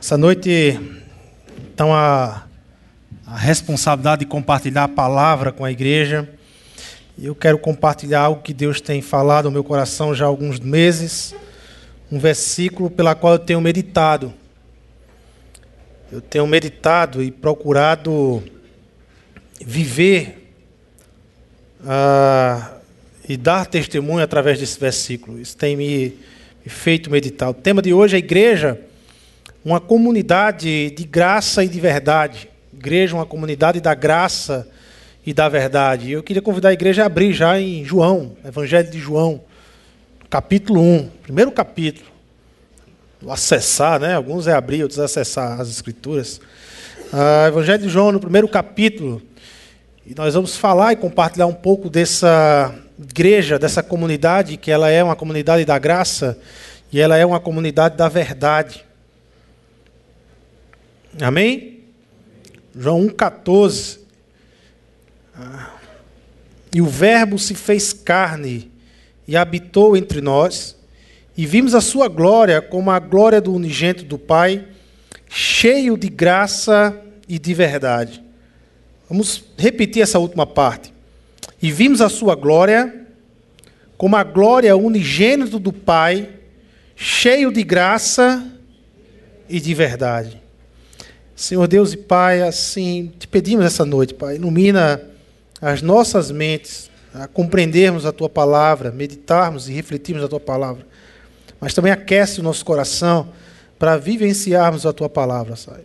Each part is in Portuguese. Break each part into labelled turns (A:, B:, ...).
A: Essa noite, então, a, a responsabilidade de compartilhar a palavra com a igreja. Eu quero compartilhar algo que Deus tem falado no meu coração já há alguns meses. Um versículo pela qual eu tenho meditado. Eu tenho meditado e procurado viver uh, e dar testemunho através desse versículo. Isso tem me, me feito meditar. O tema de hoje é a igreja uma comunidade de graça e de verdade. Igreja, uma comunidade da graça e da verdade. Eu queria convidar a igreja a abrir já em João, Evangelho de João, capítulo 1, primeiro capítulo. Acessar, né? Alguns é abrir, outros é acessar as Escrituras. Ah, Evangelho de João, no primeiro capítulo. E nós vamos falar e compartilhar um pouco dessa igreja, dessa comunidade, que ela é uma comunidade da graça e ela é uma comunidade da verdade. Amém? João 1,14. Ah. E o Verbo se fez carne e habitou entre nós, e vimos a sua glória como a glória do unigento do Pai, cheio de graça e de verdade. Vamos repetir essa última parte. E vimos a sua glória como a glória unigênito do Pai, cheio de graça e de verdade. Senhor Deus e Pai, assim, te pedimos essa noite, Pai, ilumina as nossas mentes a compreendermos a tua palavra, meditarmos e refletirmos a tua palavra. Mas também aquece o nosso coração para vivenciarmos a tua palavra, Pai.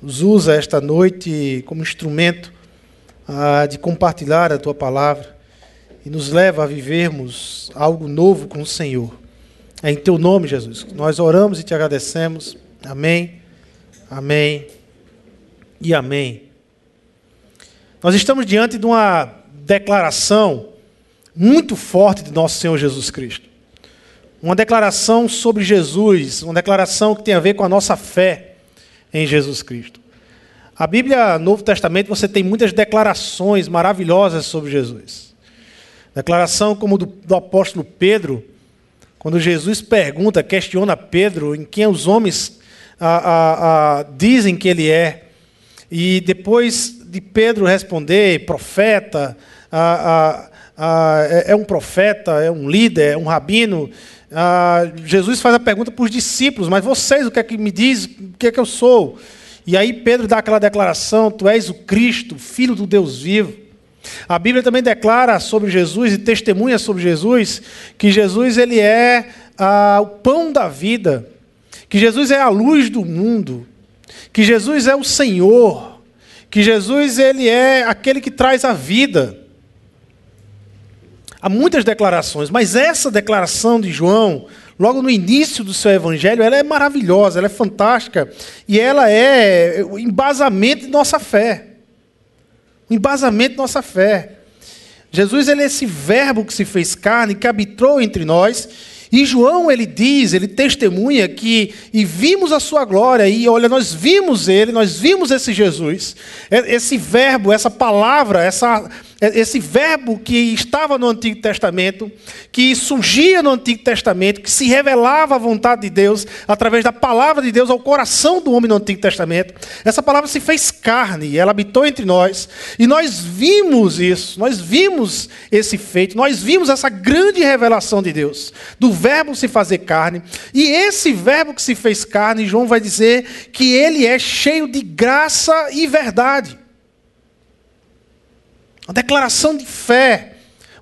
A: Nos usa esta noite como instrumento ah, de compartilhar a tua palavra e nos leva a vivermos algo novo com o Senhor. É em teu nome, Jesus. Nós oramos e te agradecemos. Amém. Amém e amém. Nós estamos diante de uma declaração muito forte de nosso Senhor Jesus Cristo. Uma declaração sobre Jesus, uma declaração que tem a ver com a nossa fé em Jesus Cristo. A Bíblia, Novo Testamento, você tem muitas declarações maravilhosas sobre Jesus. Declaração como do, do apóstolo Pedro, quando Jesus pergunta, questiona Pedro em quem os homens dizem que ele é. E depois de Pedro responder, profeta, é, é um profeta, é um líder, é um rabino, Jesus faz a pergunta para os discípulos: Mas vocês, o que é que me diz? O que é que eu sou? E aí Pedro dá aquela declaração: Tu és o Cristo, filho do Deus vivo. A Bíblia também declara sobre Jesus e testemunha sobre Jesus que Jesus ele é ah, o pão da vida que Jesus é a luz do mundo, que Jesus é o Senhor, que Jesus ele é aquele que traz a vida. Há muitas declarações, mas essa declaração de João, logo no início do seu evangelho, ela é maravilhosa, ela é fantástica e ela é o embasamento de nossa fé. O embasamento de nossa fé. Jesus ele é esse verbo que se fez carne, que habitou entre nós e João, ele diz, ele testemunha que, e vimos a sua glória, e olha, nós vimos ele, nós vimos esse Jesus, esse verbo, essa palavra, essa, esse verbo que estava no Antigo Testamento, que surgia no Antigo Testamento, que se revelava a vontade de Deus através da palavra de Deus ao coração do homem no Antigo Testamento. Essa palavra se fez carne, ela habitou entre nós, e nós vimos isso, nós vimos esse feito, nós vimos essa grande revelação de Deus, do verbo se fazer carne, e esse verbo que se fez carne, João vai dizer que ele é cheio de graça e verdade. Uma declaração de fé,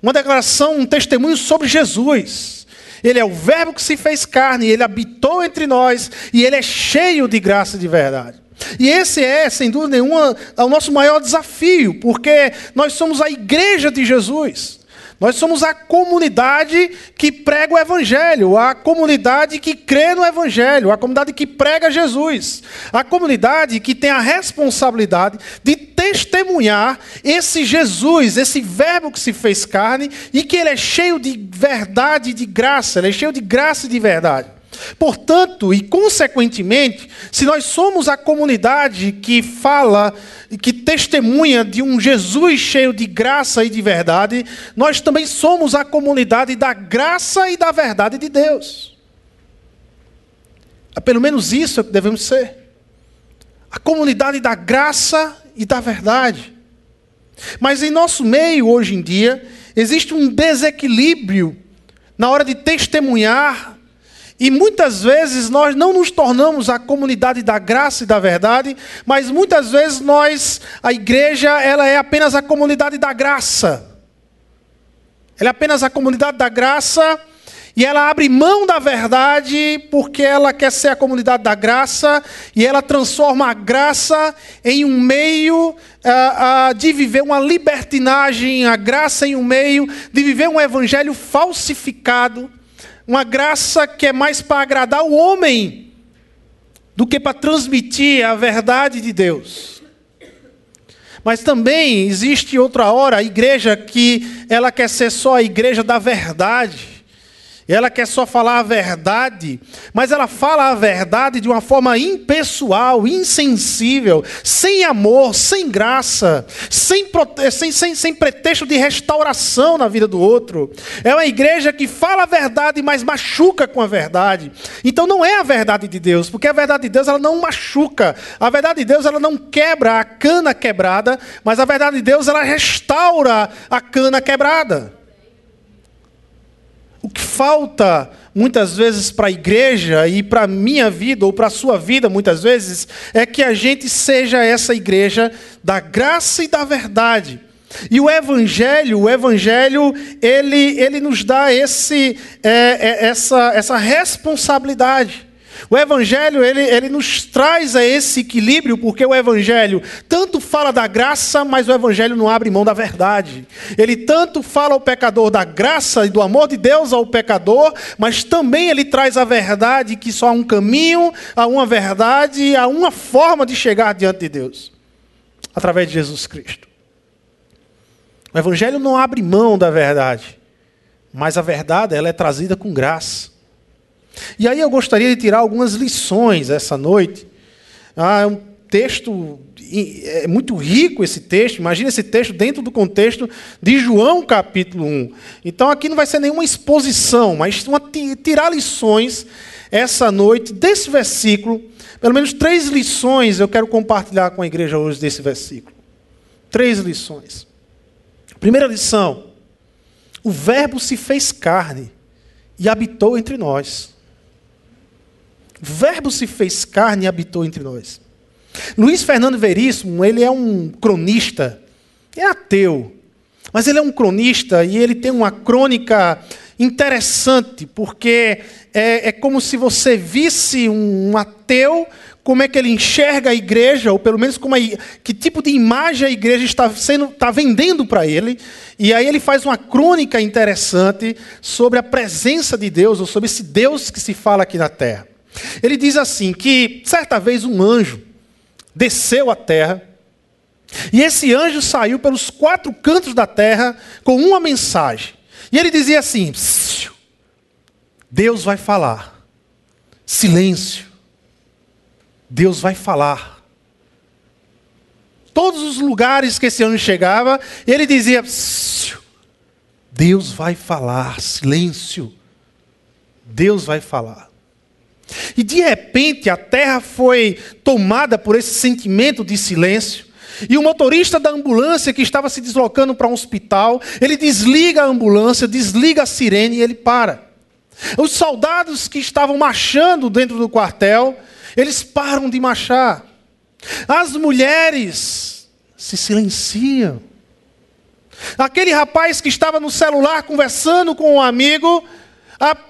A: uma declaração, um testemunho sobre Jesus. Ele é o Verbo que se fez carne, ele habitou entre nós e ele é cheio de graça e de verdade. E esse é, sem dúvida nenhuma, o nosso maior desafio, porque nós somos a igreja de Jesus. Nós somos a comunidade que prega o Evangelho, a comunidade que crê no Evangelho, a comunidade que prega Jesus, a comunidade que tem a responsabilidade de testemunhar esse Jesus, esse Verbo que se fez carne e que ele é cheio de verdade e de graça, ele é cheio de graça e de verdade. Portanto, e consequentemente, se nós somos a comunidade que fala e que testemunha de um Jesus cheio de graça e de verdade, nós também somos a comunidade da graça e da verdade de Deus. É pelo menos isso que devemos ser. A comunidade da graça e da verdade. Mas em nosso meio, hoje em dia, existe um desequilíbrio na hora de testemunhar, e muitas vezes nós não nos tornamos a comunidade da graça e da verdade, mas muitas vezes nós, a igreja, ela é apenas a comunidade da graça. Ela é apenas a comunidade da graça e ela abre mão da verdade porque ela quer ser a comunidade da graça e ela transforma a graça em um meio uh, uh, de viver uma libertinagem, a graça em um meio de viver um evangelho falsificado, uma graça que é mais para agradar o homem do que para transmitir a verdade de Deus. Mas também existe outra hora a igreja que ela quer ser só a igreja da verdade. Ela quer só falar a verdade, mas ela fala a verdade de uma forma impessoal, insensível, sem amor, sem graça, sem, sem, sem, sem pretexto de restauração na vida do outro. É uma igreja que fala a verdade, mas machuca com a verdade. Então não é a verdade de Deus, porque a verdade de Deus ela não machuca. A verdade de Deus ela não quebra a cana quebrada, mas a verdade de Deus ela restaura a cana quebrada. O que falta muitas vezes para a igreja e para a minha vida ou para a sua vida muitas vezes é que a gente seja essa igreja da graça e da verdade. E o evangelho, o evangelho, ele, ele nos dá esse, é, é, essa, essa responsabilidade. O Evangelho, ele, ele nos traz a esse equilíbrio, porque o Evangelho tanto fala da graça, mas o Evangelho não abre mão da verdade. Ele tanto fala ao pecador da graça e do amor de Deus ao pecador, mas também ele traz a verdade que só há um caminho, há uma verdade, há uma forma de chegar diante de Deus através de Jesus Cristo. O Evangelho não abre mão da verdade, mas a verdade ela é trazida com graça. E aí eu gostaria de tirar algumas lições essa noite. Ah, é um texto é muito rico esse texto. Imagina esse texto dentro do contexto de João capítulo 1. Então aqui não vai ser nenhuma exposição, mas uma, tirar lições essa noite desse versículo. Pelo menos três lições eu quero compartilhar com a igreja hoje desse versículo. Três lições. Primeira lição: o Verbo se fez carne e habitou entre nós. Verbo se fez carne e habitou entre nós. Luiz Fernando Veríssimo, ele é um cronista, é ateu, mas ele é um cronista e ele tem uma crônica interessante, porque é, é como se você visse um ateu, como é que ele enxerga a igreja, ou pelo menos como que tipo de imagem a igreja está, sendo, está vendendo para ele, e aí ele faz uma crônica interessante sobre a presença de Deus, ou sobre esse Deus que se fala aqui na terra. Ele diz assim: que certa vez um anjo desceu à terra, e esse anjo saiu pelos quatro cantos da terra com uma mensagem. E ele dizia assim: Deus vai falar. Silêncio. Deus vai falar. Todos os lugares que esse anjo chegava, ele dizia: Deus vai falar. Silêncio. Deus vai falar. E de repente a terra foi tomada por esse sentimento de silêncio. E o motorista da ambulância que estava se deslocando para um hospital, ele desliga a ambulância, desliga a sirene e ele para. Os soldados que estavam marchando dentro do quartel, eles param de marchar. As mulheres se silenciam. Aquele rapaz que estava no celular conversando com um amigo,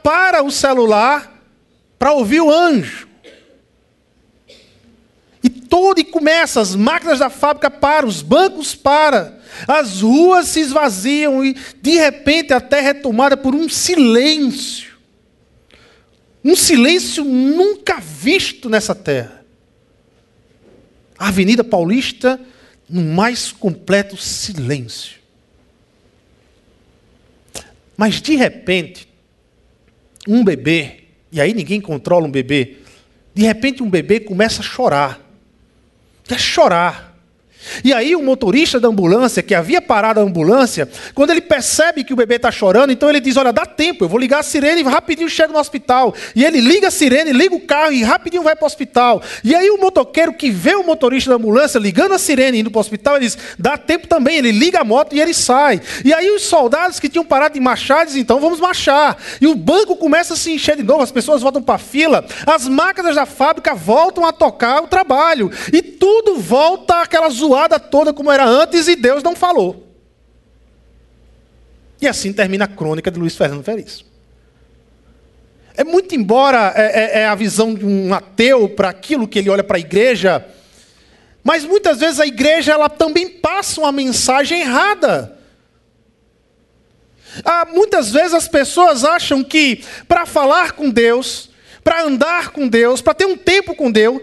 A: para o celular para ouvir o anjo. E todo e começa, as máquinas da fábrica param, os bancos param, as ruas se esvaziam e de repente a terra é tomada por um silêncio. Um silêncio nunca visto nessa terra. A Avenida Paulista no mais completo silêncio. Mas de repente, um bebê e aí ninguém controla um bebê. De repente um bebê começa a chorar. Quer chorar. E aí o motorista da ambulância, que havia parado a ambulância, quando ele percebe que o bebê está chorando, então ele diz: Olha, dá tempo, eu vou ligar a sirene e rapidinho chego no hospital. E ele liga a sirene, liga o carro e rapidinho vai para o hospital. E aí o motoqueiro que vê o motorista da ambulância ligando a sirene e indo para o hospital, ele diz: Dá tempo também. Ele liga a moto e ele sai. E aí os soldados que tinham parado de marchar dizem: Então vamos marchar. E o banco começa a se encher de novo, as pessoas voltam para a fila, as máquinas da fábrica voltam a tocar o trabalho. E tudo volta àquela zoada toda como era antes e Deus não falou. E assim termina a crônica de Luiz Fernando Veríssimo. É muito embora é, é, é a visão de um ateu para aquilo que ele olha para a igreja, mas muitas vezes a igreja ela também passa uma mensagem errada. Ah, muitas vezes as pessoas acham que para falar com Deus, para andar com Deus, para ter um tempo com Deus,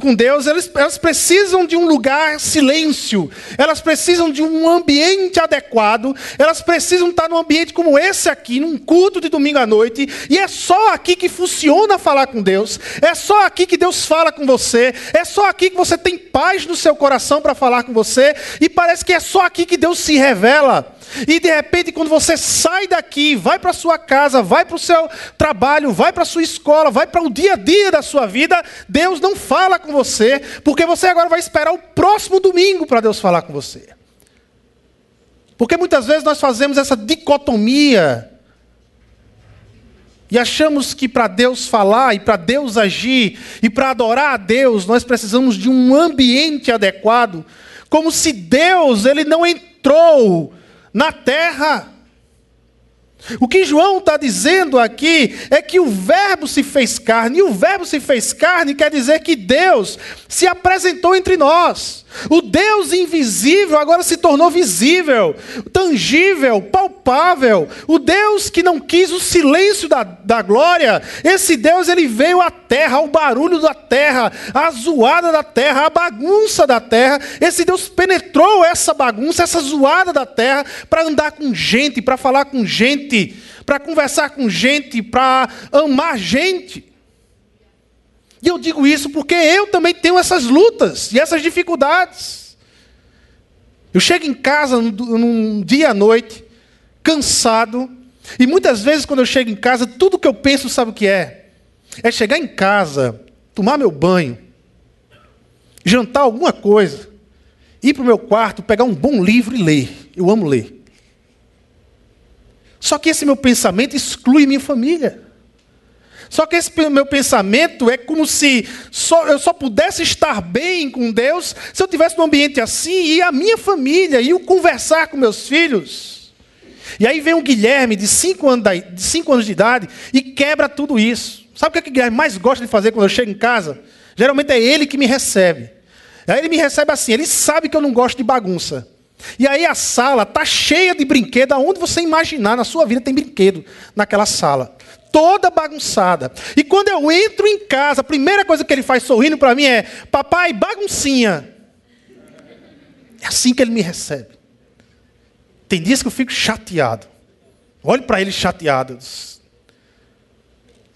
A: com Deus elas, elas precisam de um lugar silêncio, elas precisam de um ambiente adequado, elas precisam estar num ambiente como esse aqui, num culto de domingo à noite, e é só aqui que funciona falar com Deus, é só aqui que Deus fala com você, é só aqui que você tem paz no seu coração para falar com você, e parece que é só aqui que Deus se revela. E de repente, quando você sai daqui, vai para sua casa, vai para o seu trabalho, vai para sua escola, vai para o dia a dia da sua vida, Deus não fala com você, porque você agora vai esperar o próximo domingo para Deus falar com você. Porque muitas vezes nós fazemos essa dicotomia e achamos que para Deus falar e para Deus agir e para adorar a Deus, nós precisamos de um ambiente adequado, como se Deus ele não entrou na terra. O que João está dizendo aqui é que o Verbo se fez carne, e o Verbo se fez carne quer dizer que Deus se apresentou entre nós. O Deus invisível agora se tornou visível, tangível, palpável. O Deus que não quis o silêncio da, da glória, esse Deus ele veio à terra, ao barulho da terra, à zoada da terra, à bagunça da terra. Esse Deus penetrou essa bagunça, essa zoada da terra, para andar com gente, para falar com gente, para conversar com gente, para amar gente. E eu digo isso porque eu também tenho essas lutas e essas dificuldades. Eu chego em casa num dia à noite, cansado, e muitas vezes quando eu chego em casa, tudo que eu penso, sabe o que é? É chegar em casa, tomar meu banho, jantar alguma coisa, ir para o meu quarto, pegar um bom livro e ler. Eu amo ler. Só que esse meu pensamento exclui minha família. Só que esse meu pensamento é como se só, eu só pudesse estar bem com Deus se eu tivesse num ambiente assim e a minha família, e o conversar com meus filhos. E aí vem o Guilherme, de 5 anos, anos de idade, e quebra tudo isso. Sabe o que, é que o Guilherme mais gosta de fazer quando eu chego em casa? Geralmente é ele que me recebe. Aí ele me recebe assim, ele sabe que eu não gosto de bagunça. E aí a sala está cheia de brinquedo, aonde você imaginar na sua vida tem brinquedo naquela sala toda bagunçada. E quando eu entro em casa, a primeira coisa que ele faz sorrindo para mim é: Papai, baguncinha. É assim que ele me recebe. Tem dias que eu fico chateado. Olho para ele chateado.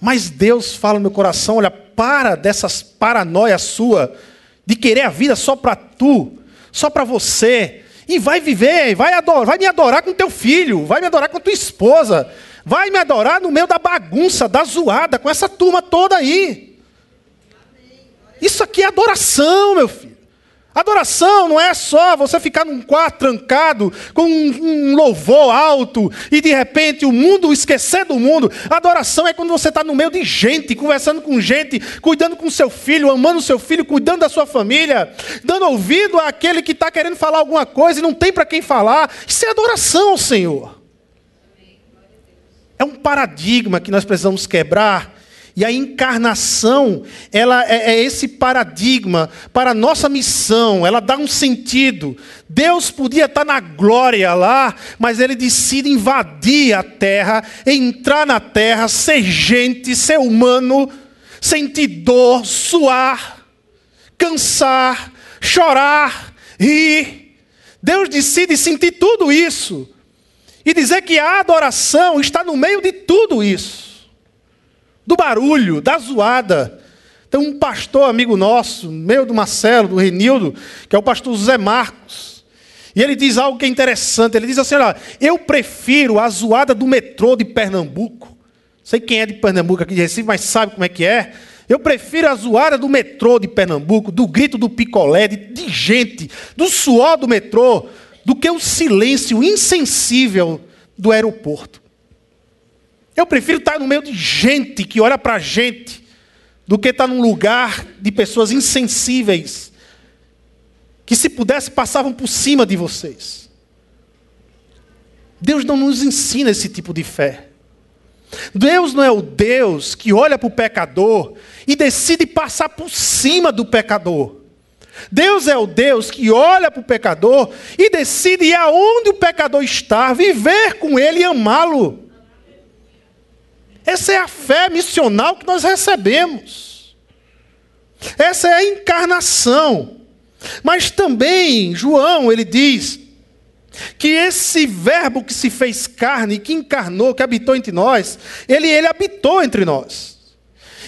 A: Mas Deus fala no meu coração: olha, para dessas paranoias sua de querer a vida só para tu, só para você. E vai viver, vai, adorar, vai me adorar com teu filho, vai me adorar com tua esposa, vai me adorar no meio da bagunça, da zoada, com essa turma toda aí. Isso aqui é adoração, meu filho. Adoração não é só você ficar num quarto trancado com um, louvor alto e de repente o mundo esquecer do mundo. Adoração é quando você está no meio de gente, conversando com gente, cuidando com seu filho, amando seu filho, cuidando da sua família, dando ouvido àquele que está querendo falar alguma coisa e não tem para quem falar. Isso é adoração Senhor. É um paradigma que nós precisamos quebrar. E a encarnação, ela é, é, esse paradigma para a nossa missão, ela dá um sentido. Deus podia estar na glória lá, mas ele decide invadir a terra, entrar na terra, ser gente, ser humano, sentir dor, suar, cansar, chorar, rir. Deus decide sentir tudo isso e dizer que a adoração está no meio de tudo isso do barulho, da zoada, Tem um pastor amigo nosso, meio do Marcelo, do Renildo, que é o pastor José Marcos. E ele diz algo que é interessante. Ele diz assim: olha, eu prefiro a zoada do metrô de Pernambuco. Sei quem é de Pernambuco aqui de Recife, mas sabe como é que é. Eu prefiro a zoada do metrô de Pernambuco, do grito do picolé, de, de gente, do suor do metrô, do que o silêncio insensível do aeroporto. Eu prefiro estar no meio de gente que olha para a gente do que estar num lugar de pessoas insensíveis que, se pudesse, passavam por cima de vocês. Deus não nos ensina esse tipo de fé. Deus não é o Deus que olha para o pecador e decide passar por cima do pecador. Deus é o Deus que olha para o pecador e decide ir aonde o pecador está, viver com ele e amá-lo. Essa é a fé missional que nós recebemos. Essa é a encarnação. Mas também, João, ele diz que esse verbo que se fez carne, que encarnou, que habitou entre nós, ele, ele habitou entre nós.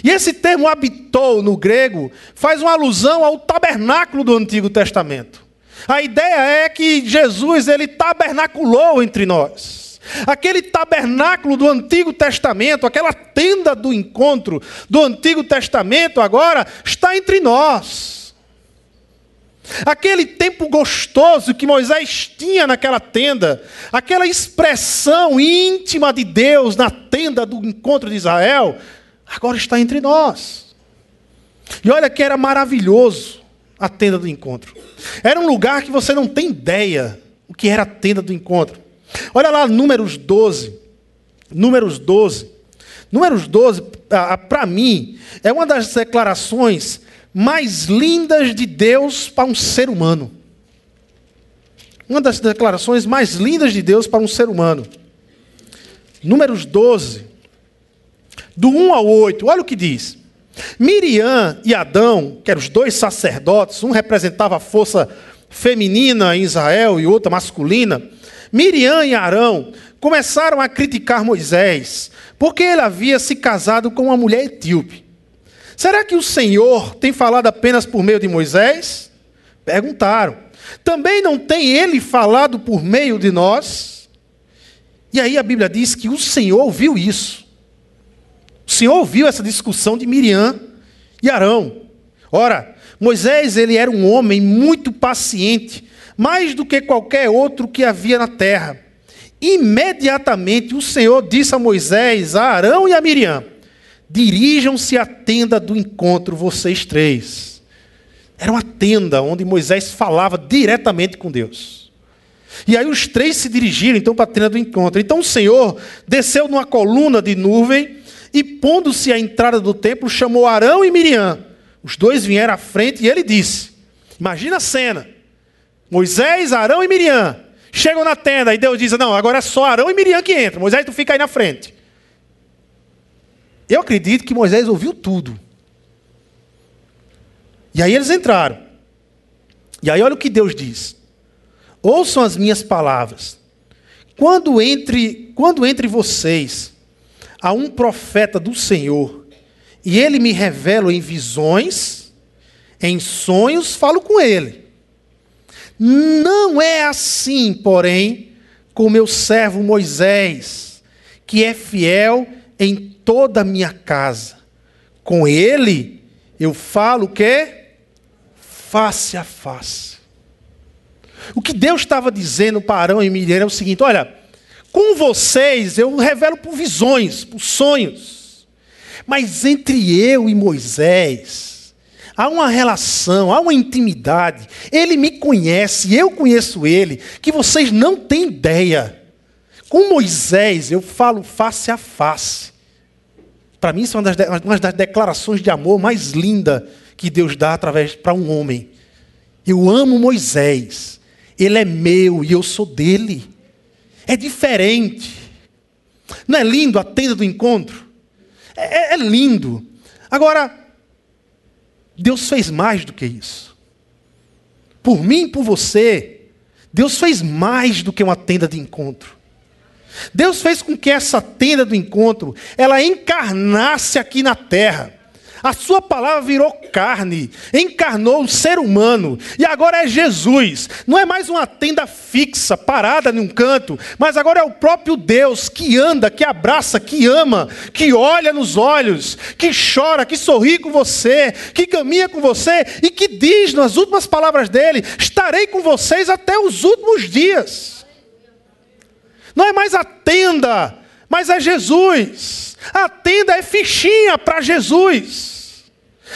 A: E esse termo habitou no grego faz uma alusão ao tabernáculo do Antigo Testamento. A ideia é que Jesus ele tabernaculou entre nós. Aquele tabernáculo do Antigo Testamento, aquela tenda do encontro do Antigo Testamento, agora está entre nós. Aquele tempo gostoso que Moisés tinha naquela tenda, aquela expressão íntima de Deus na tenda do encontro de Israel, agora está entre nós. E olha que era maravilhoso a tenda do encontro. Era um lugar que você não tem ideia o que era a tenda do encontro. Olha lá, Números 12. Números 12. Números 12, para mim, é uma das declarações mais lindas de Deus para um ser humano. Uma das declarações mais lindas de Deus para um ser humano. Números 12, do 1 ao 8, olha o que diz. Miriam e Adão, que eram os dois sacerdotes, um representava a força feminina em Israel e outra masculina, Miriam e Arão começaram a criticar Moisés, porque ele havia se casado com uma mulher etíope. Será que o Senhor tem falado apenas por meio de Moisés? Perguntaram. Também não tem ele falado por meio de nós? E aí a Bíblia diz que o Senhor ouviu isso. O Senhor ouviu essa discussão de Miriam e Arão. Ora, Moisés ele era um homem muito paciente mais do que qualquer outro que havia na terra. Imediatamente o Senhor disse a Moisés, a Arão e a Miriam: Dirijam-se à tenda do encontro, vocês três. Era uma tenda onde Moisés falava diretamente com Deus. E aí os três se dirigiram então para a tenda do encontro. Então o Senhor desceu numa coluna de nuvem e, pondo-se à entrada do templo, chamou Arão e Miriam. Os dois vieram à frente e ele disse: Imagina a cena. Moisés, Arão e Miriam. Chegam na tenda e Deus diz: Não, agora é só Arão e Miriam que entram. Moisés, tu fica aí na frente. Eu acredito que Moisés ouviu tudo. E aí eles entraram. E aí olha o que Deus diz: Ouçam as minhas palavras. Quando entre, quando entre vocês há um profeta do Senhor, e ele me revela em visões, em sonhos, falo com ele. Não é assim, porém, com meu servo Moisés, que é fiel em toda a minha casa. Com ele eu falo o quê? Face a face. O que Deus estava dizendo para Arão e Miriam é o seguinte: olha, com vocês eu revelo por visões, por sonhos. Mas entre eu e Moisés, há uma relação, há uma intimidade. Ele me conhece, eu conheço ele, que vocês não têm ideia. Com Moisés, eu falo face a face. Para mim, isso é uma das, uma das declarações de amor mais linda que Deus dá através para um homem. Eu amo Moisés. Ele é meu e eu sou dele. É diferente. Não é lindo a tenda do encontro? É, é, é lindo. Agora, Deus fez mais do que isso. Por mim e por você, Deus fez mais do que uma tenda de encontro. Deus fez com que essa tenda do encontro, ela encarnasse aqui na terra. A sua palavra virou carne, encarnou o ser humano, e agora é Jesus. Não é mais uma tenda fixa, parada num canto, mas agora é o próprio Deus que anda, que abraça, que ama, que olha nos olhos, que chora, que sorri com você, que caminha com você e que diz nas últimas palavras dele: Estarei com vocês até os últimos dias. Não é mais a tenda, mas é Jesus. A tenda é fichinha para Jesus.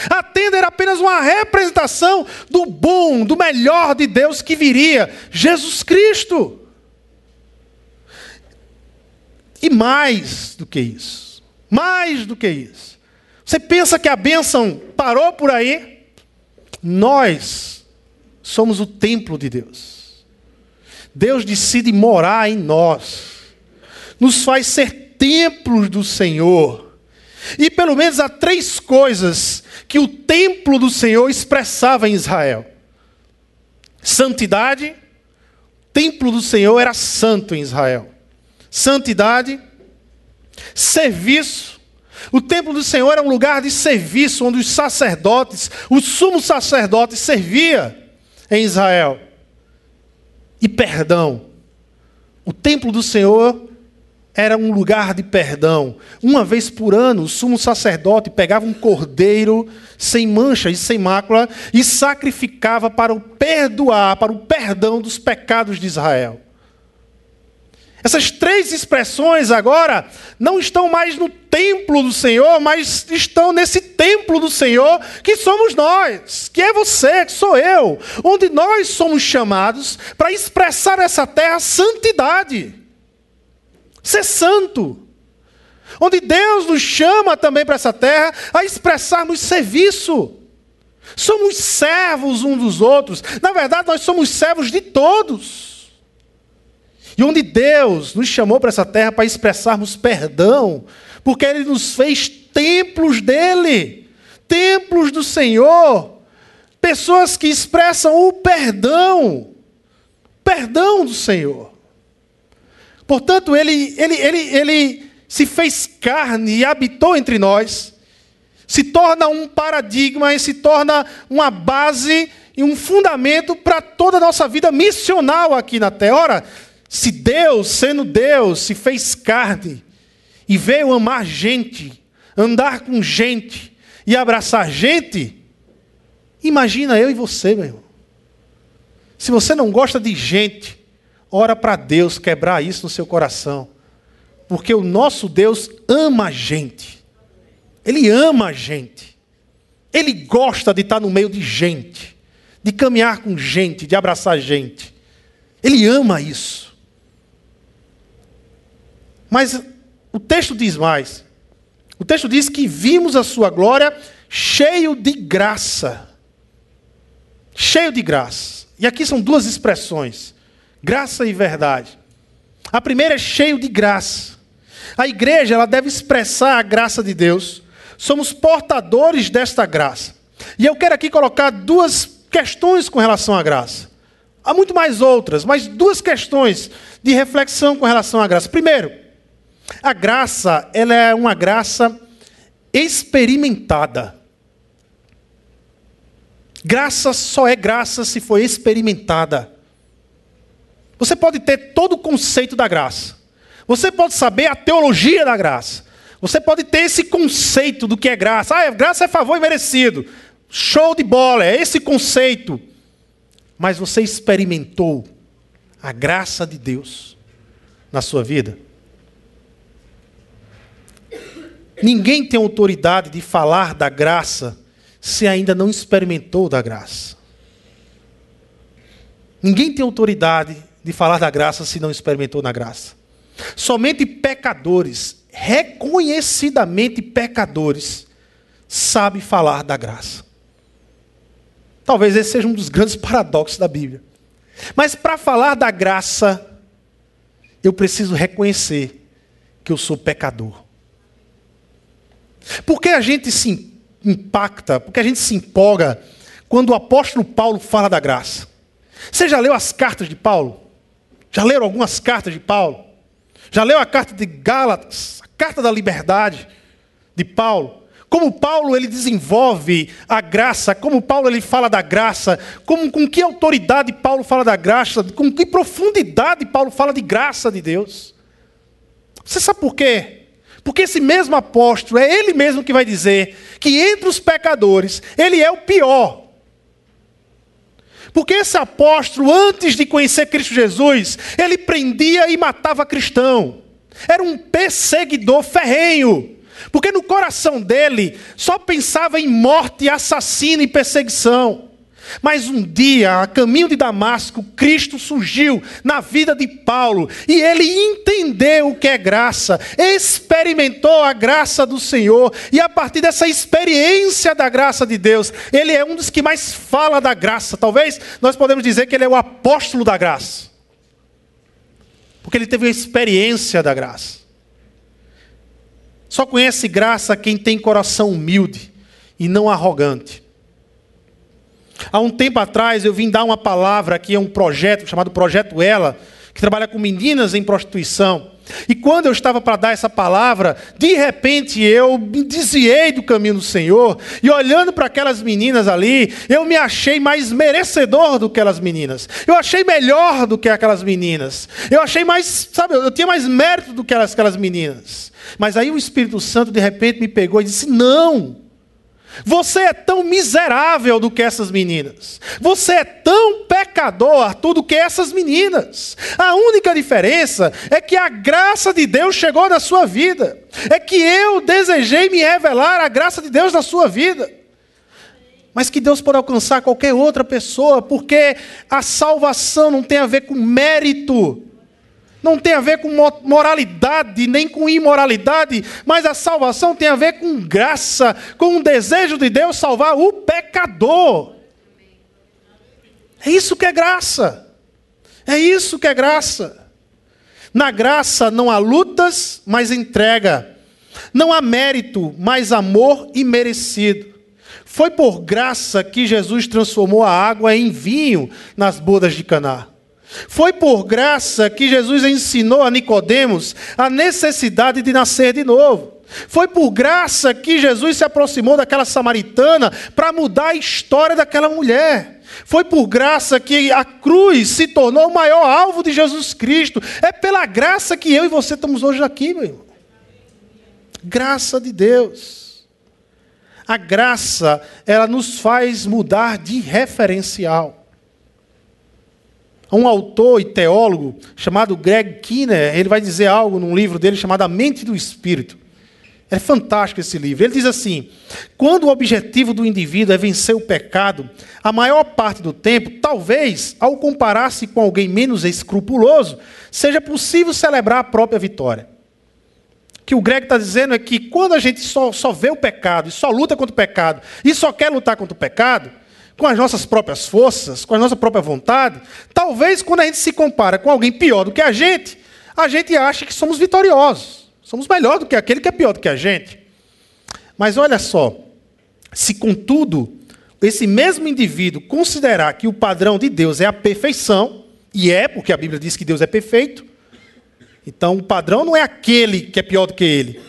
A: A tenda era apenas uma representação do bom, do melhor de Deus que viria, Jesus Cristo. E mais do que isso, mais do que isso. Você pensa que a bênção parou por aí? Nós somos o templo de Deus. Deus decide morar em nós, nos faz ser templos do Senhor. E pelo menos há três coisas que o templo do Senhor expressava em Israel: santidade, o templo do Senhor era santo em Israel. Santidade, serviço, o templo do Senhor era um lugar de serviço onde os sacerdotes, o sumo sacerdote servia em Israel e perdão. O templo do Senhor era um lugar de perdão. Uma vez por ano, o sumo sacerdote pegava um cordeiro sem mancha e sem mácula e sacrificava para o perdoar, para o perdão dos pecados de Israel. Essas três expressões agora não estão mais no templo do Senhor, mas estão nesse templo do Senhor que somos nós, que é você, que sou eu, onde nós somos chamados para expressar nessa terra santidade. Ser santo. Onde Deus nos chama também para essa terra a expressarmos serviço. Somos servos uns dos outros. Na verdade, nós somos servos de todos. E onde Deus nos chamou para essa terra para expressarmos perdão, porque Ele nos fez templos dele, templos do Senhor, pessoas que expressam o perdão, perdão do Senhor. Portanto, ele, ele, ele, ele se fez carne e habitou entre nós, se torna um paradigma e se torna uma base e um fundamento para toda a nossa vida missional aqui na Terra. Ora, se Deus, sendo Deus, se fez carne e veio amar gente, andar com gente e abraçar gente, imagina eu e você, meu irmão. Se você não gosta de gente, ora para Deus quebrar isso no seu coração. Porque o nosso Deus ama a gente. Ele ama a gente. Ele gosta de estar no meio de gente, de caminhar com gente, de abraçar gente. Ele ama isso. Mas o texto diz mais. O texto diz que vimos a sua glória cheio de graça. Cheio de graça. E aqui são duas expressões: graça e verdade. A primeira é cheio de graça. A igreja ela deve expressar a graça de Deus. Somos portadores desta graça. E eu quero aqui colocar duas questões com relação à graça. Há muito mais outras, mas duas questões de reflexão com relação à graça. Primeiro, a graça, ela é uma graça experimentada. Graça só é graça se for experimentada. Você pode ter todo o conceito da graça. Você pode saber a teologia da graça. Você pode ter esse conceito do que é graça. Ah, graça é favor merecido. Show de bola, é esse conceito. Mas você experimentou a graça de Deus na sua vida? Ninguém tem autoridade de falar da graça se ainda não experimentou da graça. Ninguém tem autoridade de falar da graça se não experimentou na graça. Somente pecadores, reconhecidamente pecadores, sabem falar da graça. Talvez esse seja um dos grandes paradoxos da Bíblia. Mas para falar da graça, eu preciso reconhecer que eu sou pecador. Por que a gente se impacta, por que a gente se empolga quando o apóstolo Paulo fala da graça? Você já leu as cartas de Paulo? Já leram algumas cartas de Paulo? Já leu a carta de Gálatas, a carta da liberdade de Paulo? como Paulo ele desenvolve a graça, como Paulo ele fala da graça, como, com que autoridade Paulo fala da graça, com que profundidade Paulo fala de graça de Deus. Você sabe por quê? Porque esse mesmo apóstolo é ele mesmo que vai dizer que entre os pecadores ele é o pior. Porque esse apóstolo, antes de conhecer Cristo Jesus, ele prendia e matava cristão. Era um perseguidor ferrenho. Porque no coração dele só pensava em morte, assassino e perseguição. Mas um dia, a caminho de Damasco, Cristo surgiu na vida de Paulo e ele entendeu o que é graça, experimentou a graça do Senhor e a partir dessa experiência da graça de Deus, ele é um dos que mais fala da graça. Talvez nós podemos dizer que ele é o apóstolo da graça, porque ele teve uma experiência da graça. Só conhece graça quem tem coração humilde e não arrogante. Há um tempo atrás eu vim dar uma palavra aqui a um projeto chamado Projeto Ela, que trabalha com meninas em prostituição. E quando eu estava para dar essa palavra, de repente eu me desviei do caminho do Senhor, e olhando para aquelas meninas ali, eu me achei mais merecedor do que aquelas meninas. Eu achei melhor do que aquelas meninas. Eu achei mais, sabe, eu tinha mais mérito do que aquelas meninas. Mas aí o Espírito Santo de repente me pegou e disse: Não, você é tão miserável do que essas meninas. Você é tão pecador, Arthur, do que essas meninas. A única diferença é que a graça de Deus chegou na sua vida. É que eu desejei me revelar a graça de Deus na sua vida. Mas que Deus pode alcançar qualquer outra pessoa, porque a salvação não tem a ver com mérito não tem a ver com moralidade, nem com imoralidade, mas a salvação tem a ver com graça, com o desejo de Deus salvar o pecador. É isso que é graça. É isso que é graça. Na graça não há lutas, mas entrega. Não há mérito, mas amor imerecido. Foi por graça que Jesus transformou a água em vinho nas bodas de Caná. Foi por graça que Jesus ensinou a Nicodemos a necessidade de nascer de novo. Foi por graça que Jesus se aproximou daquela samaritana para mudar a história daquela mulher. Foi por graça que a cruz se tornou o maior alvo de Jesus Cristo. É pela graça que eu e você estamos hoje aqui, meu irmão. Graça de Deus. A graça, ela nos faz mudar de referencial um autor e teólogo chamado Greg Kinner, ele vai dizer algo num livro dele chamado A Mente do Espírito. É fantástico esse livro. Ele diz assim: quando o objetivo do indivíduo é vencer o pecado, a maior parte do tempo, talvez, ao comparar-se com alguém menos escrupuloso, seja possível celebrar a própria vitória. O que o Greg está dizendo é que quando a gente só, só vê o pecado e só luta contra o pecado e só quer lutar contra o pecado, com as nossas próprias forças, com a nossa própria vontade, talvez quando a gente se compara com alguém pior do que a gente, a gente acha que somos vitoriosos. Somos melhor do que aquele que é pior do que a gente. Mas olha só, se contudo esse mesmo indivíduo considerar que o padrão de Deus é a perfeição, e é, porque a Bíblia diz que Deus é perfeito, então o padrão não é aquele que é pior do que ele.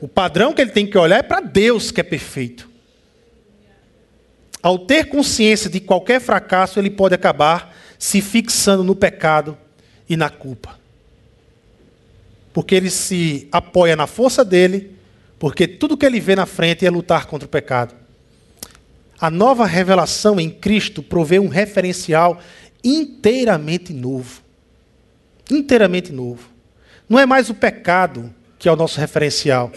A: O padrão que ele tem que olhar é para Deus que é perfeito. Ao ter consciência de qualquer fracasso, ele pode acabar se fixando no pecado e na culpa. Porque ele se apoia na força dele, porque tudo que ele vê na frente é lutar contra o pecado. A nova revelação em Cristo provê um referencial inteiramente novo. Inteiramente novo. Não é mais o pecado que é o nosso referencial,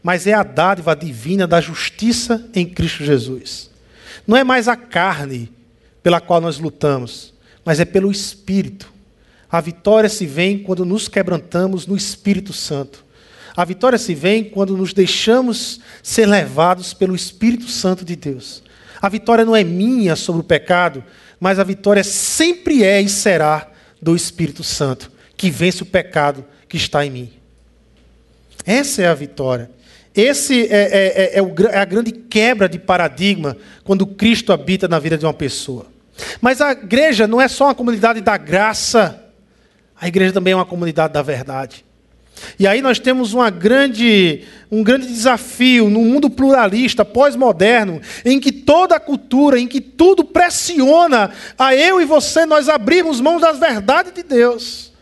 A: mas é a dádiva divina da justiça em Cristo Jesus. Não é mais a carne pela qual nós lutamos, mas é pelo Espírito. A vitória se vem quando nos quebrantamos no Espírito Santo. A vitória se vem quando nos deixamos ser levados pelo Espírito Santo de Deus. A vitória não é minha sobre o pecado, mas a vitória sempre é e será do Espírito Santo, que vence o pecado que está em mim. Essa é a vitória. Esse é, é, é, é, o, é a grande quebra de paradigma quando Cristo habita na vida de uma pessoa. Mas a igreja não é só uma comunidade da graça, a igreja também é uma comunidade da verdade. E aí nós temos uma grande, um grande desafio no mundo pluralista, pós-moderno, em que toda a cultura, em que tudo pressiona a eu e você nós abrirmos mãos das verdades de Deus.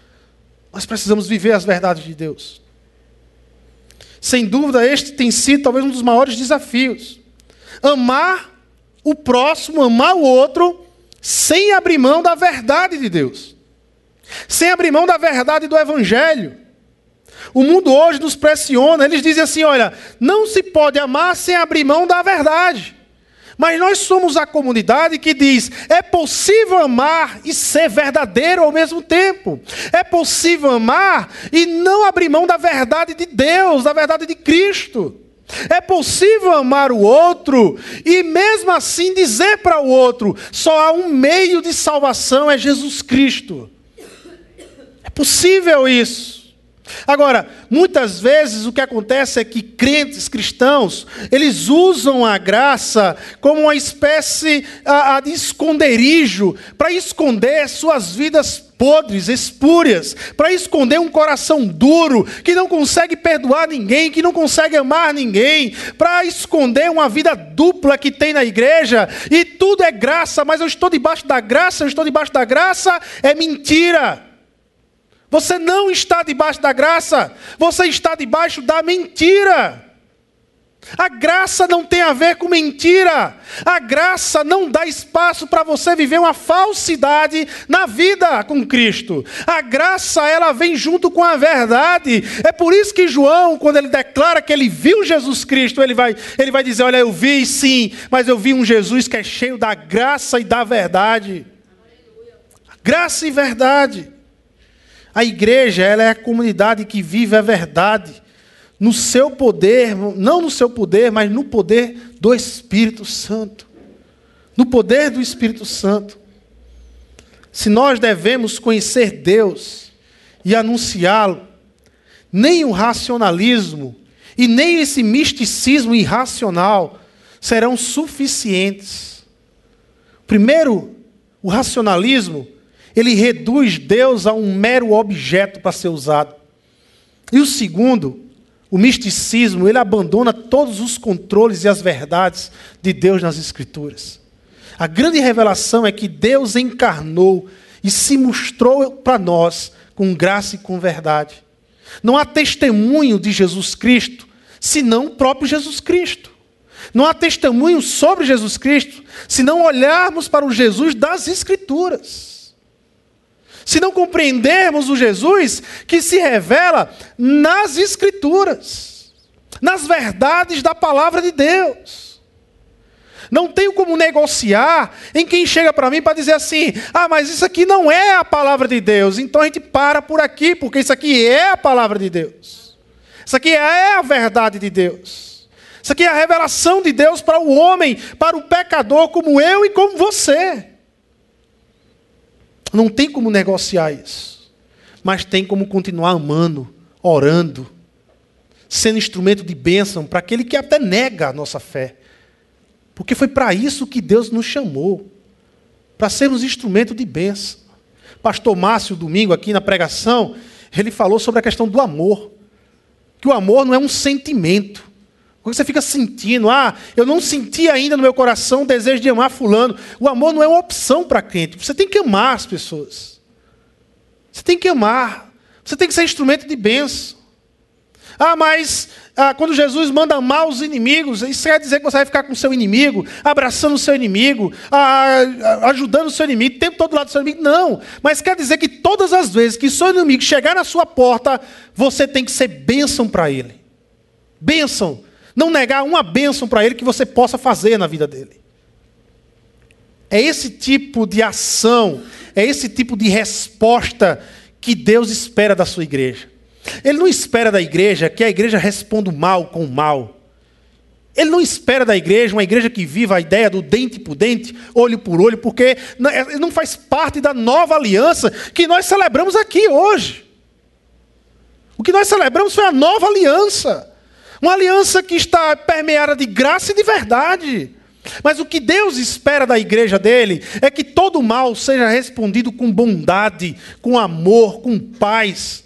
A: Nós precisamos viver as verdades de Deus. Sem dúvida, este tem sido talvez um dos maiores desafios. Amar o próximo, amar o outro, sem abrir mão da verdade de Deus. Sem abrir mão da verdade do Evangelho. O mundo hoje nos pressiona, eles dizem assim: olha, não se pode amar sem abrir mão da verdade. Mas nós somos a comunidade que diz: é possível amar e ser verdadeiro ao mesmo tempo. É possível amar e não abrir mão da verdade de Deus, da verdade de Cristo. É possível amar o outro e mesmo assim dizer para o outro: só há um meio de salvação, é Jesus Cristo. É possível isso. Agora, muitas vezes o que acontece é que crentes cristãos, eles usam a graça como uma espécie de esconderijo para esconder suas vidas podres, espúrias, para esconder um coração duro, que não consegue perdoar ninguém, que não consegue amar ninguém, para esconder uma vida dupla que tem na igreja, e tudo é graça, mas eu estou debaixo da graça, eu estou debaixo da graça, é mentira. Você não está debaixo da graça, você está debaixo da mentira. A graça não tem a ver com mentira. A graça não dá espaço para você viver uma falsidade na vida com Cristo. A graça, ela vem junto com a verdade. É por isso que João, quando ele declara que ele viu Jesus Cristo, ele vai, ele vai dizer: Olha, eu vi sim, mas eu vi um Jesus que é cheio da graça e da verdade. Graça e verdade. A igreja, ela é a comunidade que vive a verdade no seu poder, não no seu poder, mas no poder do Espírito Santo. No poder do Espírito Santo. Se nós devemos conhecer Deus e anunciá-lo, nem o racionalismo e nem esse misticismo irracional serão suficientes. Primeiro, o racionalismo ele reduz Deus a um mero objeto para ser usado. E o segundo, o misticismo, ele abandona todos os controles e as verdades de Deus nas Escrituras. A grande revelação é que Deus encarnou e se mostrou para nós com graça e com verdade. Não há testemunho de Jesus Cristo, senão o próprio Jesus Cristo. Não há testemunho sobre Jesus Cristo, se não olharmos para o Jesus das Escrituras se não compreendermos o Jesus que se revela nas Escrituras, nas verdades da palavra de Deus. Não tenho como negociar em quem chega para mim para dizer assim: ah, mas isso aqui não é a palavra de Deus, então a gente para por aqui, porque isso aqui é a palavra de Deus. Isso aqui é a verdade de Deus. Isso aqui é a revelação de Deus para o homem, para o pecador como eu e como você. Não tem como negociar isso. Mas tem como continuar amando, orando, sendo instrumento de bênção para aquele que até nega a nossa fé. Porque foi para isso que Deus nos chamou para sermos instrumento de bênção. Pastor Márcio, domingo, aqui na pregação, ele falou sobre a questão do amor. Que o amor não é um sentimento. Porque você fica sentindo, ah, eu não senti ainda no meu coração o desejo de amar fulano. O amor não é uma opção para crente. Você tem que amar as pessoas. Você tem que amar. Você tem que ser instrumento de bênção. Ah, mas ah, quando Jesus manda amar os inimigos, isso quer dizer que você vai ficar com o seu inimigo, abraçando o seu inimigo, ah, ajudando o seu inimigo, o tempo todo lado do seu inimigo. Não. Mas quer dizer que todas as vezes que seu inimigo chegar na sua porta, você tem que ser bênção para ele. Bênção não negar uma bênção para ele que você possa fazer na vida dele. É esse tipo de ação, é esse tipo de resposta que Deus espera da sua igreja. Ele não espera da igreja que a igreja responda o mal com o mal. Ele não espera da igreja uma igreja que viva a ideia do dente por dente, olho por olho, porque não faz parte da nova aliança que nós celebramos aqui hoje. O que nós celebramos foi a nova aliança. Uma aliança que está permeada de graça e de verdade. Mas o que Deus espera da igreja dele é que todo mal seja respondido com bondade, com amor, com paz.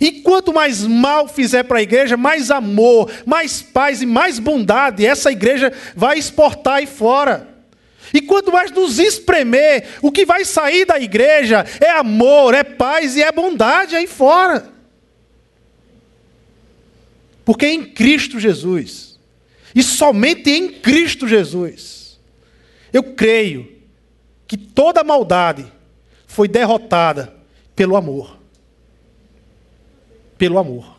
A: E quanto mais mal fizer para a igreja, mais amor, mais paz e mais bondade essa igreja vai exportar aí fora. E quanto mais nos espremer, o que vai sair da igreja é amor, é paz e é bondade aí fora. Porque é em Cristo Jesus, e somente em Cristo Jesus, eu creio que toda maldade foi derrotada pelo amor. Pelo amor.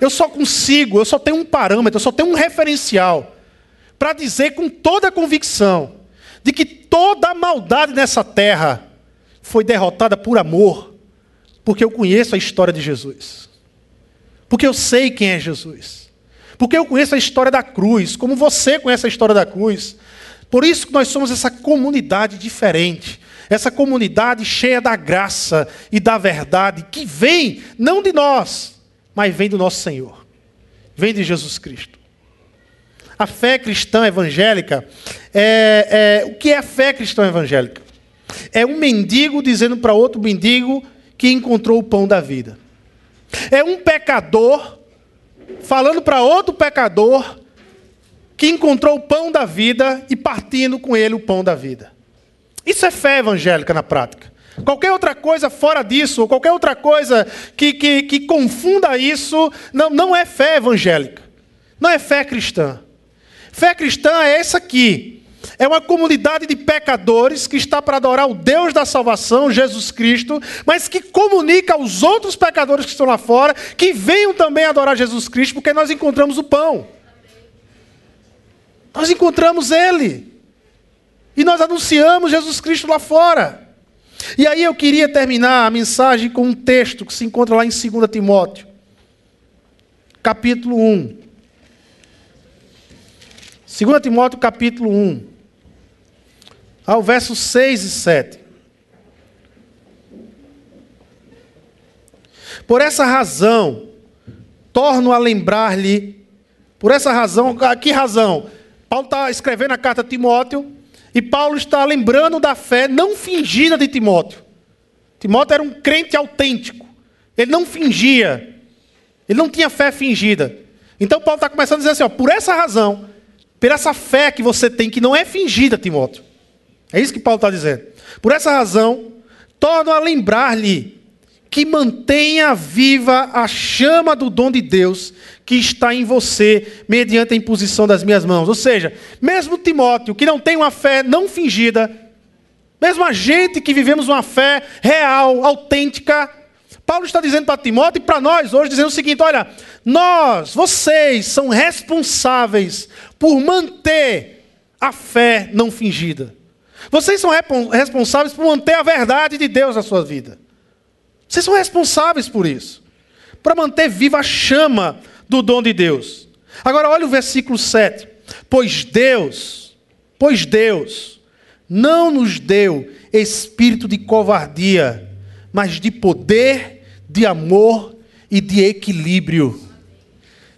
A: Eu só consigo, eu só tenho um parâmetro, eu só tenho um referencial para dizer com toda convicção de que toda maldade nessa terra foi derrotada por amor, porque eu conheço a história de Jesus. Porque eu sei quem é Jesus. Porque eu conheço a história da cruz, como você conhece a história da cruz. Por isso que nós somos essa comunidade diferente, essa comunidade cheia da graça e da verdade, que vem não de nós, mas vem do nosso Senhor, vem de Jesus Cristo. A fé cristã evangélica é, é o que é a fé cristã evangélica? É um mendigo dizendo para outro mendigo que encontrou o pão da vida. É um pecador falando para outro pecador que encontrou o pão da vida e partindo com ele o pão da vida. Isso é fé evangélica na prática. Qualquer outra coisa fora disso, ou qualquer outra coisa que, que, que confunda isso, não, não é fé evangélica. Não é fé cristã. Fé cristã é essa aqui. É uma comunidade de pecadores que está para adorar o Deus da salvação, Jesus Cristo, mas que comunica aos outros pecadores que estão lá fora que venham também adorar Jesus Cristo, porque nós encontramos o pão. Nós encontramos Ele. E nós anunciamos Jesus Cristo lá fora. E aí eu queria terminar a mensagem com um texto que se encontra lá em 2 Timóteo, capítulo 1. 2 Timóteo capítulo 1, ao verso 6 e 7. Por essa razão, torno a lembrar-lhe, por essa razão, que razão? Paulo está escrevendo a carta a Timóteo, e Paulo está lembrando da fé não fingida de Timóteo. Timóteo era um crente autêntico, ele não fingia, ele não tinha fé fingida. Então Paulo está começando a dizer assim: ó, por essa razão, por essa fé que você tem, que não é fingida, Timóteo. É isso que Paulo está dizendo. Por essa razão, torno a lembrar-lhe que mantenha viva a chama do dom de Deus que está em você, mediante a imposição das minhas mãos. Ou seja, mesmo Timóteo, que não tem uma fé não fingida, mesmo a gente que vivemos uma fé real, autêntica, Paulo está dizendo para Timóteo e para nós hoje, dizendo o seguinte: olha, nós, vocês, são responsáveis por manter a fé não fingida. Vocês são responsáveis por manter a verdade de Deus na sua vida. Vocês são responsáveis por isso. Para manter viva a chama do dom de Deus. Agora olha o versículo 7. Pois Deus, pois Deus não nos deu espírito de covardia, mas de poder, de amor e de equilíbrio.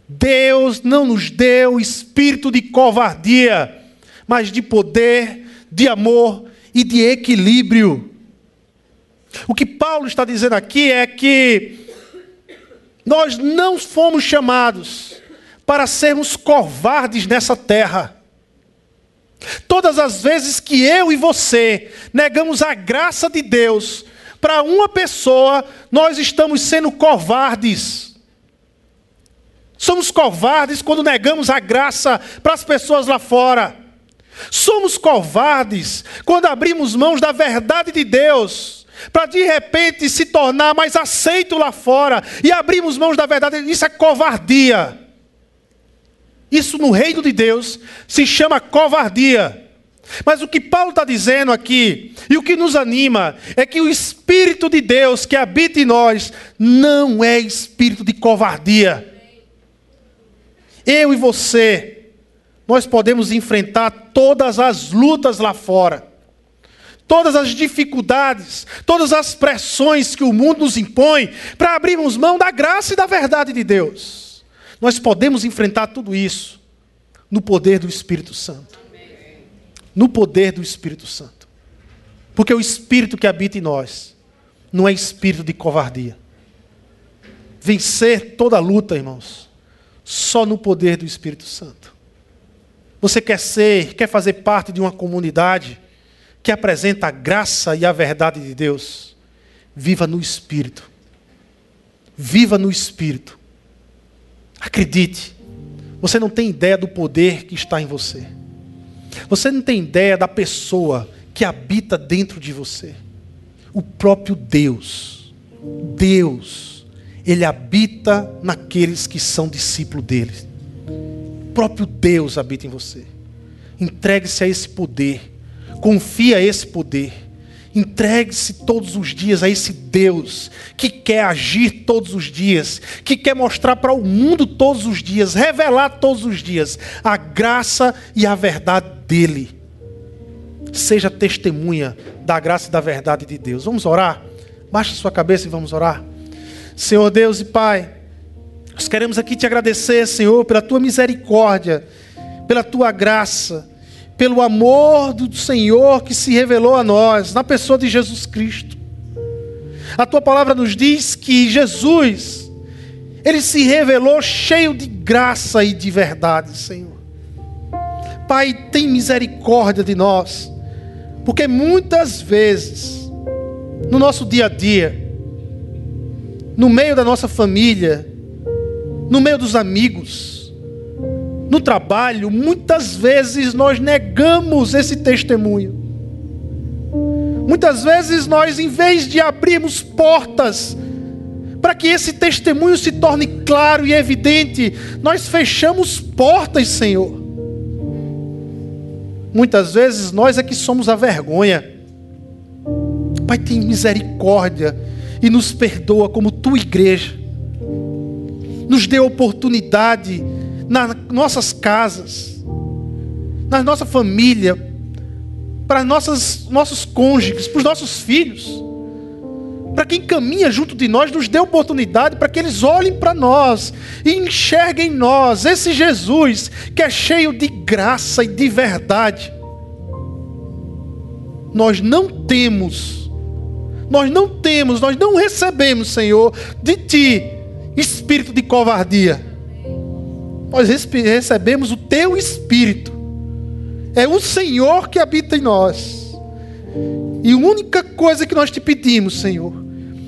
A: Deus não nos deu espírito de covardia, mas de poder, de amor e de equilíbrio. O que Paulo está dizendo aqui é que nós não fomos chamados para sermos covardes nessa terra. Todas as vezes que eu e você negamos a graça de Deus para uma pessoa, nós estamos sendo covardes. Somos covardes quando negamos a graça para as pessoas lá fora. Somos covardes quando abrimos mãos da verdade de Deus para de repente se tornar mais aceito lá fora e abrimos mãos da verdade. Isso é covardia. Isso no reino de Deus se chama covardia. Mas o que Paulo está dizendo aqui, e o que nos anima, é que o Espírito de Deus que habita em nós não é espírito de covardia. Eu e você, nós podemos enfrentar todas as lutas lá fora, todas as dificuldades, todas as pressões que o mundo nos impõe para abrirmos mão da graça e da verdade de Deus. Nós podemos enfrentar tudo isso no poder do Espírito Santo. No poder do Espírito Santo. Porque o Espírito que habita em nós não é espírito de covardia. vencer toda luta, irmãos, só no poder do Espírito Santo. Você quer ser, quer fazer parte de uma comunidade que apresenta a graça e a verdade de Deus? Viva no Espírito. Viva no Espírito. Acredite, você não tem ideia do poder que está em você. Você não tem ideia da pessoa que habita dentro de você. O próprio Deus. Deus. Ele habita naqueles que são discípulos dele. Próprio Deus habita em você. Entregue-se a esse poder. Confia a esse poder. Entregue-se todos os dias a esse Deus que quer agir todos os dias, que quer mostrar para o mundo todos os dias, revelar todos os dias a graça e a verdade dele. Seja testemunha da graça e da verdade de Deus. Vamos orar? Baixe sua cabeça e vamos orar. Senhor Deus e Pai, nós queremos aqui te agradecer, Senhor, pela tua misericórdia, pela tua graça, pelo amor do Senhor que se revelou a nós, na pessoa de Jesus Cristo. A tua palavra nos diz que Jesus, ele se revelou cheio de graça e de verdade, Senhor. Pai, tem misericórdia de nós, porque muitas vezes, no nosso dia a dia, no meio da nossa família, no meio dos amigos, no trabalho, muitas vezes nós negamos esse testemunho. Muitas vezes nós, em vez de abrirmos portas para que esse testemunho se torne claro e evidente, nós fechamos portas, Senhor. Muitas vezes nós é que somos a vergonha. Pai, tem misericórdia e nos perdoa como tua igreja. Nos dê oportunidade nas nossas casas, na nossa família, para nossas, nossos cônjuges, para os nossos filhos, para quem caminha junto de nós, nos dê oportunidade para que eles olhem para nós e enxerguem em nós esse Jesus que é cheio de graça e de verdade. Nós não temos, nós não temos, nós não recebemos, Senhor, de Ti espírito de covardia. Nós recebemos o Teu espírito. É o Senhor que habita em nós. E a única coisa que nós te pedimos, Senhor,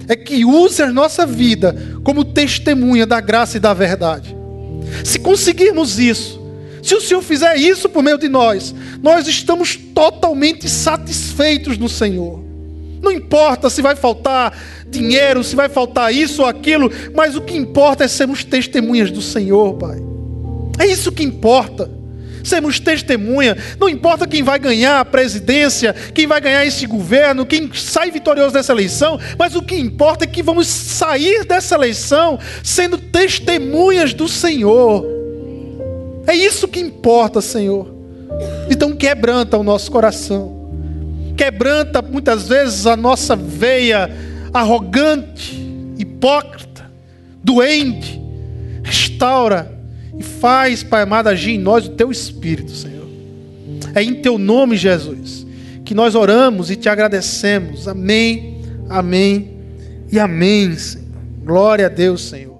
A: é que use a nossa vida como testemunha da graça e da verdade. Se conseguirmos isso, se o Senhor fizer isso por meio de nós, nós estamos totalmente satisfeitos no Senhor. Não importa se vai faltar dinheiro, se vai faltar isso ou aquilo, mas o que importa é sermos testemunhas do Senhor, Pai. É isso que importa sermos testemunha. Não importa quem vai ganhar a presidência, quem vai ganhar esse governo, quem sai vitorioso dessa eleição, mas o que importa é que vamos sair dessa eleição sendo testemunhas do Senhor. É isso que importa, Senhor. Então quebranta o nosso coração. Quebranta muitas vezes a nossa veia arrogante, hipócrita, doente. Restaura e faz, Pai amado, agir em nós o teu Espírito, Senhor. É em teu nome, Jesus, que nós oramos e te agradecemos. Amém, amém e amém, Senhor. Glória a Deus, Senhor.